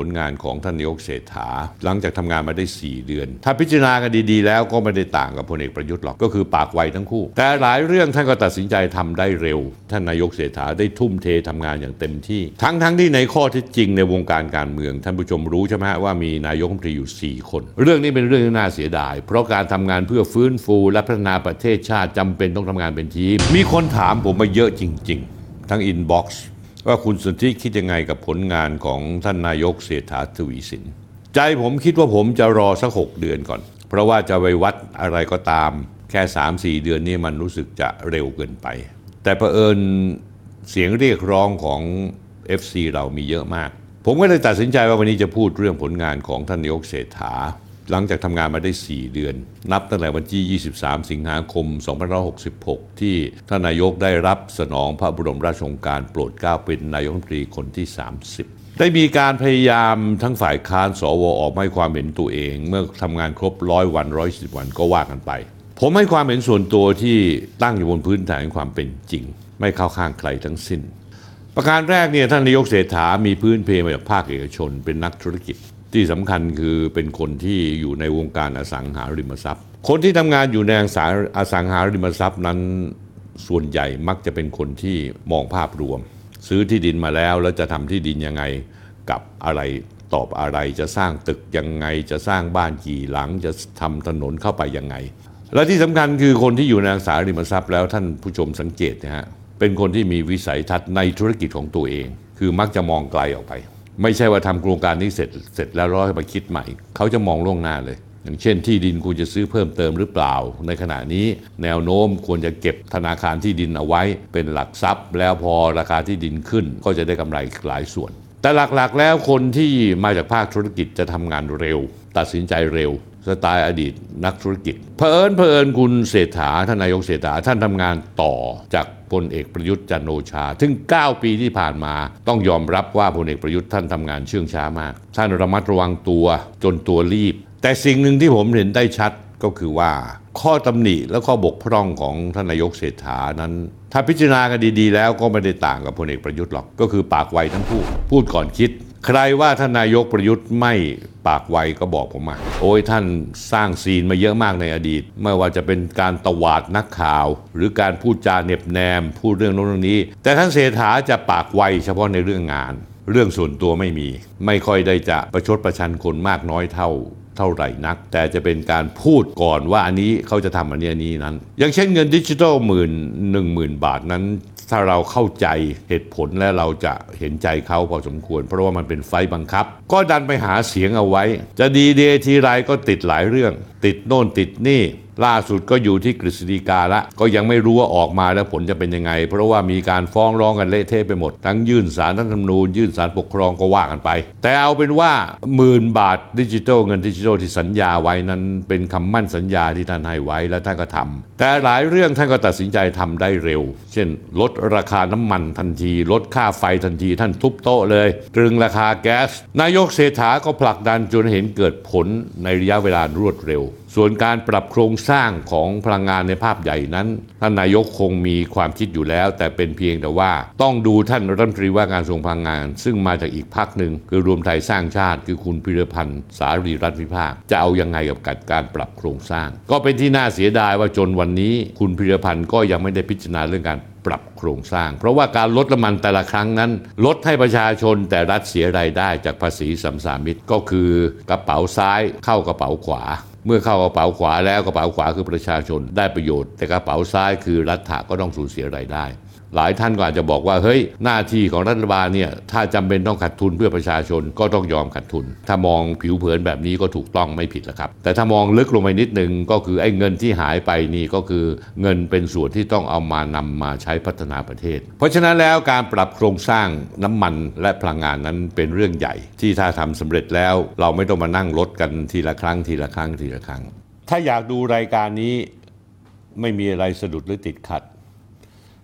ผลงานของท่านนายกเศรษฐา หลังจากทำงานมาได้ 4 เดือน ถ้าพิจารณากันดีๆ แล้วก็ไม่ได้ต่างกับพลเอกประยุทธ์หรอกก็คือปากไวทั้งคู่ แต่หลายเรื่องท่านก็ตัดสินใจทำได้เร็ว ท่านนายกเศรษฐาได้ทุ่มเททำงานอย่างเต็มที่ ทั้งๆทที่ในข้อท็จจริงในวงการการเมือง ท่านผู้ชมรู้ใช่ไหมว่ามีนายกรัฐมนตรีอยู่ 4 คน เรื่องนี้เป็นเรื่องที่น่าเสียดาย เพราะการทำงานเพื่อฟื้นฟูและพัฒนาประเทศชาติจำเป็นต้องทำงานเป็นทีมมีคนถามผมมาเยอะจริง ๆ ทั้งอินบ็อกซ์ ว่าคุณสนธิคิดยังไงกับผลงานของท่านนายกเศรษฐาทวีสิน ใจผมคิดว่าผมจะรอสักหกเดือนก่อน เพราะว่าจะไปวัดอะไรก็ตาม แค่ 3-4 เดือนนี้มันรู้สึกจะเร็วเกินไป แต่เผอิญเสียงเรียกร้องของ FC เรามีเยอะมาก ผมก็เลยตัดสินใจว่าวันนี้จะพูดเรื่องผลงานของท่านนายกเศรษฐา หลังจากทำงานมาได้ 4 เดือน นับตั้งแต่วันที่ 23 สิงหาคม 2566 ที่ท่านนายกได้รับสนองพระบรมราชโองการโปรดเกล้าเป็นนายกรัฐมนตรีคนที่ 30ได้มีการพยายามทั้งฝ่ายค้านสวออกมาให้ความเห็นตัวเอง เมื่อทำงานครบร้อยวันร้อยสิบวันก็ว่ากันไป ผมให้ความเห็นส่วนตัวที่ตั้งอยู่บนพื้นฐานความเป็นจริง ไม่เข้าข้างใครทั้งสิ้น ประการแรกเนี่ยท่านนายกเศรษฐามีพื้นเพมาจากภาคเอกชนเป็นนักธุรกิจ ที่สำคัญคือเป็นคนที่อยู่ในวงการอสังหาริมทรัพย์ คนที่ทำงานอยู่ในอสังอสังหาริมทรัพย์นั้นส่วนใหญ่มักจะเป็นคนที่มองภาพรวม ซื้อที่ดินมาแล้วแล้วจะทำที่ดินยังไงกับอะไรตอบอะไรจะสร้างตึกยังไงจะสร้างบ้านกี่หลังจะทำถนนเข้าไปยังไง และที่สำคัญคือคนที่อยู่ในอสังหาริมทรัพย์แล้วท่านผู้ชมสังเกตนะฮะเป็นคนที่มีวิสัยทัศน์ในธุรกิจของตัวเอง คือมักจะมองไกลออกไป ไม่ใช่ว่าทำโครงการนี้เสร็จเสร็จแล้วร้อยมาคิดใหม่ เขาจะมองล่วงหน้าเลย อย่างเช่นที่ดินคุณจะซื้อเพิ่มเติมหรือเปล่า ในขณะนี้แนวโน้มควรจะเก็บธนาคารที่ดินเอาไว้เป็นหลักทรัพย์ แล้วพอราคาที่ดินขึ้นก็จะได้กำไรหลายส่วน แต่หลักๆแล้วคนที่มาจากภาคธุรกิจจะทำงานเร็ว ตัดสินใจเร็ว สไตล์อดีตนักธุรกิจเพอิญเพอิญคุณเศรษฐาท่านนายกเศรษฐาท่านทำงานต่อจากพลเอกประยุทธ์จันโอชา ถึง 9 ปีที่ผ่านมาต้องยอมรับว่าพลเอกประยุทธ์ท่านทำงานเชื่องช้ามาก ท่านระมัดระวังตัวจนตัวรีบ แต่สิ่งหนึ่งที่ผมเห็นได้ชัดก็คือว่า ข้อตำหนิและข้อบกพร่องของท่านนายกเศรษฐานั้น ถ้าพิจารณากันดีๆ แล้วก็ไม่ได้ต่างกับพลเอกประยุทธ์หรอกก็คือปากไวทั้งคู่พูดก่อนคิด ใครว่าท่านนายกประยุทธ์ไม่ปากไวก็บอกผมมา โอ้ยท่านสร้างซีนมาเยอะมากในอดีต ไม่ว่าจะเป็นการตวาดนักข่าว หรือการพูดจาเน็บแนม พูดเรื่องโน้นเรื่องนี้ แต่ท่านเศรษฐาจะปากไวเฉพาะในเรื่องงาน เรื่องส่วนตัวไม่มี ไม่ค่อยได้จะประชดประชันคนมากน้อยเท่าเท่าไหร่นัก แต่จะเป็นการพูดก่อนว่าอันนี้เขาจะทำอันนี้อันนี้นั้น อย่างเช่นเงินดิจิทัลหมื่นหนึ่งหมื่นบาทนั้น ถ้าเราเข้าใจเหตุผลและเราจะเห็นใจเขาพอสมควร เพราะว่ามันเป็นไฟบังคับ ก็ดันไปหาเสียงเอาไว้ จะดีเดทีไรก็ติดหลายเรื่อง ติดโน่นติดนี่ ล่าสุดก็อยู่ที่กฤษฎีกาละก็ยังไม่รู้ว่าออกมาแล้วผลจะเป็นยังไง เพราะว่ามีการฟ้องร้องกันเละเทะไปหมด ทั้งยื่นสารรัฐธรรมนูญยื่นสารปกครองก็ว่ากันไป แต่เอาเป็นว่าหมื่นบาทดิจิทัลเงินดิจิทัลที่สัญญาไว้นั้น เป็นคำมั่นสัญญาที่ท่านให้ไว้และท่านก็ทำแต่หลายเรื่องท่านก็ตัดสินใจทำได้เร็ว เช่น ลดราคาน้ำมันทันที ลดค่าไฟทันที ท่านทุบโต๊ะเลย ตรึงราคาแก๊ส นายกเศรษฐาก็ผลักดันจนเห็นเกิดผลในระยะเวลารวดเร็วส่วนการปรับโครงสร้างของพลังงานในภาพใหญ่นั้น ท่านนายกคงมีความคิดอยู่แล้ว แต่เป็นเพียงแต่ว่าต้องดูท่านรัฐมนตรีว่าการกระทรวงพลังงาน ซึ่งมาจากอีกพักหนึ่งคือรวมไทยสร้างชาติ คือคุณพิรพันธ์สารีรัฐวิภาค จะเอายังไงกับการปรับโครงสร้าง ก็เป็นที่น่าเสียดายว่าจนวันนี้ คุณพิรพันธ์ก็ยังไม่ได้พิจารณาเรื่องการปรับโครงสร้าง เพราะว่าการลดน้ำมันแต่ละครั้งนั้น ลดให้ประชาชนแต่รัฐเสียรายได้จากภาษีสัมสามิตก็คือกระเป๋าซ้ายเข้ากระเป๋าขวา เมื่อเข้ากระเป๋าขวาแล้วกระเป๋าขวาคือประชาชนได้ประโยชน์ แต่กระเป๋าซ้ายคือรัฐก็ต้องสูญเสียรายได้ หลายท่านก็อาจจะบอกว่าเฮ้ยหน้าที่ของรัฐบาลเนี่ยถ้าจำเป็นต้องขาดทุนเพื่อประชาชนก็ต้องยอมขาดทุน ถ้ามองผิวเผินแบบนี้ก็ถูกต้องไม่ผิดแล้วครับ แต่ถ้ามองลึกลงไปนิดนึงก็คือไอ้เงินที่หายไปนี่ก็คือเงินเป็นส่วนที่ต้องเอามานำมาใช้พัฒนาประเทศ เพราะฉะนั้นแล้วการปรับโครงสร้างน้ำมันและพลังงานนั้นเป็นเรื่องใหญ่ ที่ถ้าทำสำเร็จแล้วเราไม่ต้องมานั่งลดกันทีละครั้งทีละครั้งทีละครั้ง ถ้าอยากดูรายการนี้ไม่มีอะไรสะดุดหรือติดขัด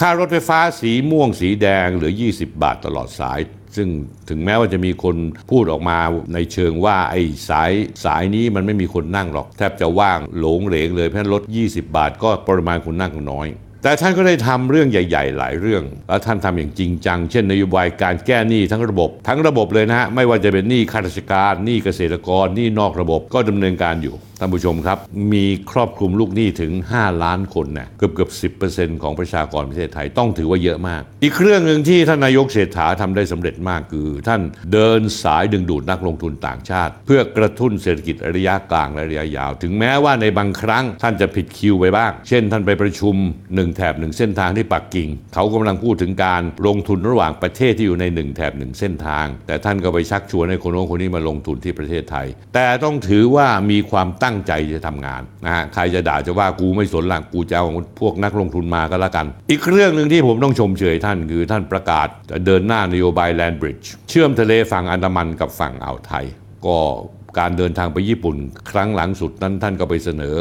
ค่ารถไฟฟ้าสีม่วงสีแดงเหลือ 20 บาทตลอดสาย ซึ่งถึงแม้ว่าจะมีคนพูดออกมาในเชิงว่าไอ้สายสายนี้มันไม่มีคนนั่งหรอก แทบจะว่างหลงเหลงเลยเพราะฉะนั้นลด 20 บาทก็ปริมาณคนนั่งน้อย แต่ท่านก็ได้ทำเรื่องใหญ่ ๆ หลายเรื่อง แล้วท่านทำอย่างจริงจัง เช่นนโยบายการแก้หนี้ทั้งระบบ ทั้งระบบเลยนะฮะไม่ว่าจะเป็นหนี้ข้าราชการหนี้เกษตรกรหนี้นอกระบบก็ดำเนินการอยู่ ท่านผู้ชมครับ มีครอบคลุมลูกหนี้ถึง 5 ล้านคนนะเกือบเกือบสิของประชากรประเทศไทยต้องถือว่าเยอะมาก อีกเรื่องหนึ่งที่ท่านนายกเศรษฐาทำได้สำเร็จมากคือ ท่านเดินสายดึงดูดนักลงทุนต่างชาติ เพื่อกระตุ้นเศรษฐกิจระยะกลางและระยะยาว ถึงแม้ว่าในบางครั้งท่านจะผิดคิวไปบ้าง เช่น ท่านไปประชุมหนึ่งแถบหนึ่งเส้นทางที่ปักกิ่ง เขากำลังพูดถึงการลงทุนระหว่างประเทศที่อยู่ในหนึ่งแถบหนึ่งเส้นทาง แต่ท่านก็ไปชักชวนให้คนโน้นคนนี้มาลงทุนที่ประเทศไทย แต่ต้องถือว่ามีความตั้งั้งใจจะทำงานนะฮะใครจะด่าจะว่ากูไม่สนหลักกูจะเอาพวกนักลงทุนมาก็แล้วกัน อีกเรื่องหนึ่งที่ผมต้องชมเชยท่านคือท่านประกาศจะเดินหน้านโยบายแลนบริดจ์เชื่อมทะเลฝั่งอันดามันกับฝั่งอ่าวไทย ก็การเดินทางไปญี่ปุ่น ครั้งหลังสุดนั้นท่านก็ไปเสนอ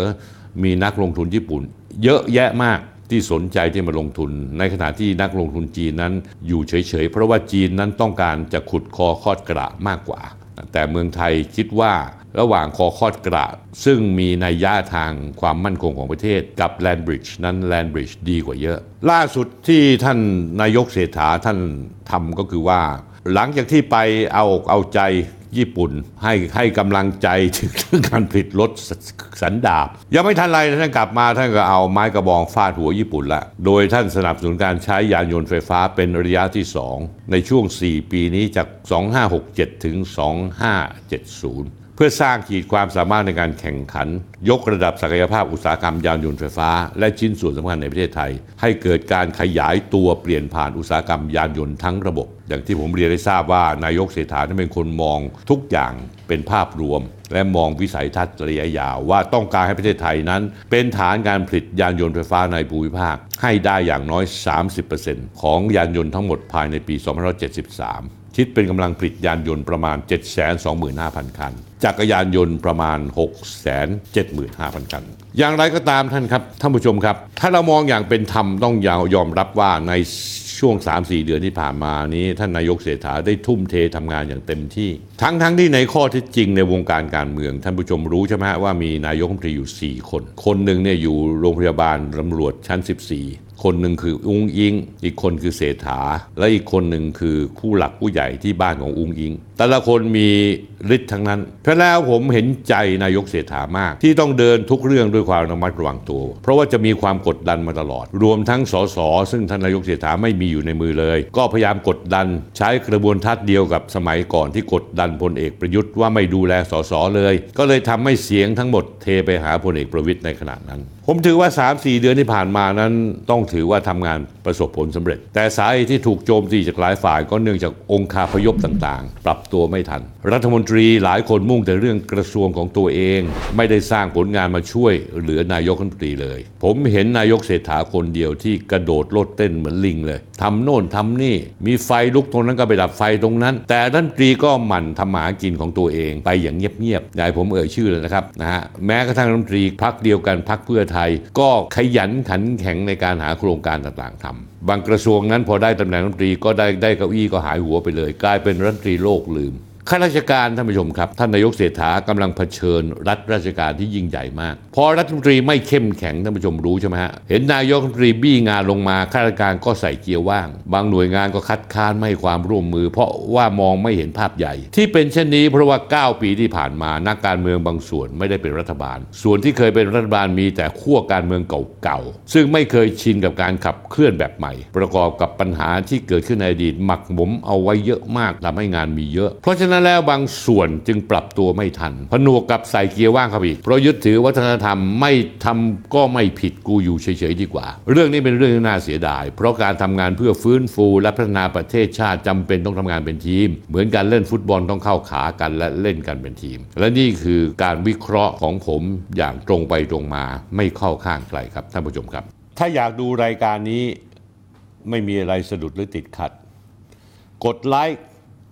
มีนักลงทุนญี่ปุ่น เยอะแยะมากที่สนใจที่มาลงทุน ในขณะที่นักลงทุนจีนนั้นอยู่เฉยๆ เพราะว่าจีนนั้นต้องการจะขุดคอคอดกระมากกว่า แต่เมืองไทยคิดว่าระหว่างคอคอดกระ ซึ่งมีนัยยะทางความมั่นคงของประเทศกับแลนบริดจ์นั้นแลนบริดจ์ดีกว่าเยอะ ล่าสุดที่ท่านนายกเศรษฐาท่านทำก็คือว่า หลังจากที่ไปเอาอกเอาใจ ญี่ปุ่นให้ให้กำลังใจถึงเรื่องการผลิตรถสันดาบ ยังไม่ทันไรท่านกลับมาท่านก็เอาไม้กระบองฟาดหัวญี่ปุ่นละ โดยท่านสนับสนุนการใช้ยานยนต์ไฟฟ้าเป็นระยะที่ 2 ในช่วง 4 ปีนี้จาก 2567 ถึง 2570 เพื่อสร้างขีดความสามารถในการแข่งขัน ยกระดับศักยภาพอุตสาหกรรมยานยนต์ไฟฟ้า และชิ้นส่วนสำคัญในประเทศไทย ให้เกิดการขยายตัวเปลี่ยนผ่านอุตสาหกรรมยานยนต์ทั้งระบบ อย่างที่ผมเรียนได้ทราบว่านายกเศรษฐานั้นเป็นคนมองทุกอย่างเป็นภาพรวม และมองวิสัยทัศน์ระยะยาวว่าต้องการให้ประเทศไทยนั้น เป็นฐานการผลิตยานยนต์ไฟฟ้าในภูมิภาค ให้ได้อย่างน้อย 30%ของยานยนต์ทั้งหมดภายในปี 2573 คิดเป็นกำลังผลิตยานยนต์ประมาณ 725,000 คัน จักรยานยนต์ประมาณ 675,000 คัน อย่างไรก็ตามท่านครับ ท่านผู้ชมครับ ถ้าเรามองอย่างเป็นธรรมต้องยอมรับว่าในช่วง 3-4 เดือนที่ผ่านมานี้ ท่านนายกเศรษฐาได้ทุ่มเททำงานอย่างเต็มที่ ทั้งทั้งที่ในข้อที่จริงในวงการการเมือง ท่านผู้ชมรู้ใช่ไหมว่ามีนายกรัฐมนตรีอยู่ 4 คน คนหนึ่งเนี่ยอยู่โรงพยาบาลตำรวจชั้น 14 คนหนึ่งคืออุ้งอิง อีกคนคือเศรษฐา และอีกคนหนึ่งคือผู้หลักผู้ใหญ่ที่บ้านของอุ้งอิง แต่ละคนมีฤทธิ์ทั้งนั้น เพราะแล้วผมเห็นใจนายกเศรษฐามาก ที่ต้องเดินทุกเรื่องด้วยความระมัดระวังตัว เพราะว่าจะมีความกดดันมาตลอด รวมทั้งสสซึ่งท่านนายกเศรษฐาไม่มีอยู่ในมือเลย ก็พยายามกดดัน ใช้กระบวนทัศน์เดียวกับสมัยก่อนที่กดดันพลเอกประยุทธ์ว่าไม่ดูแลสสเลย ก็เลยทำให้เสียงทั้งหมดเทไปหาพลเอกประวิตยในขณะนั้น ผมถือว่า3-4เดือนที่ผ่านมานั้นต้องถือว่าทำงาน ประสบผลสำเร็จ แต่สาเหตุที่ถูกโจมตีจากหลายฝ่ายก็เนื่องจากองค์คาพยพต่างๆ ปรับตัวไม่ทัน รัฐมนตรีหลายคนมุ่งแต่เรื่องกระทรวงของตัวเอง ไม่ได้สร้างผลงานมาช่วยเหลือนายกรัฐมนตรีเลย ผมเห็นนายกเศรษฐาคนเดียวที่กระโดดโลดเต้นเหมือนลิงเลยทำโน่นทำนี่ มีไฟลุกตรงนั้นก็ไปดับไฟตรงนั้น แต่รัฐมนตรีก็หมั่นทำหมากินของตัวเองไปอย่างเงียบๆอย่าให้ผมเอ่ยชื่อเลยนะครับนะฮะแม้กระทั่งรัฐมนตรีพักเดียวกันพักเพื่อไทย ก็ขยันขันแข็งในการหาโครงการต่างๆทำบางกระทรวงนั้นพอได้ตำแหน่งรัฐมนตรีก็ได้ได้เก้าอี้ก็หายหัวไปเลย กลายเป็นรัฐมนตรีโลกลืม ข้าราชการท่านผู้ชมครับ ท่านนายกเศรษฐากำลังเผชิญรัฐราชการที่ยิ่งใหญ่มาก พอรัฐมนตรีไม่เข้มแข็งท่านผู้ชมรู้ใช่ไหมฮะเห็นนายกรัฐมนตรีบี้งานลงมาข้าราชการก็ใส่เกียร์ว่าง บางหน่วยงานก็คัดค้านไม่ความร่วมมือ เพราะว่ามองไม่เห็นภาพใหญ่ ที่เป็นเช่นนี้เพราะว่า 9 ปีที่ผ่านมานักการเมืองบางส่วนไม่ได้เป็นรัฐบาล ส่วนที่เคยเป็นรัฐบาลมีแต่ขั้วการเมืองเก่าๆซึ่งไม่เคยชินกับการขับเคลื่อนแบบใหม่ ประกอบกับปัญหาที่เกิดขึ้นในอดีตหมักหมมเอาไว้เยอะมากทำให้งานมีเยอะ เพราะฉะนั้นั้นแล้วบางส่วนจึงปรับตัวไม่ทัน ผนวกกับใส่เกียร์ว่างเข้าไปอีกเพราะยึดถือวัฒนธรรมไม่ทำก็ไม่ผิดกูอยู่เฉยๆดีกว่า เรื่องนี้เป็นเรื่องที่น่าเสียดาย เพราะการทำงานเพื่อฟื้นฟูและพัฒนาประเทศชาติจำเป็นต้องทำงานเป็นทีม เหมือนการเล่นฟุตบอลต้องเข้าขากันและเล่นกันเป็นทีม และนี่คือการวิเคราะห์ของผมอย่างตรงไปตรงมาไม่เข้าข้างใครครับท่านผู้ชมครับ ถ้าอยากดูรายการนี้ไม่มีอะไรสะดุดหรือติดขัด กดไลค์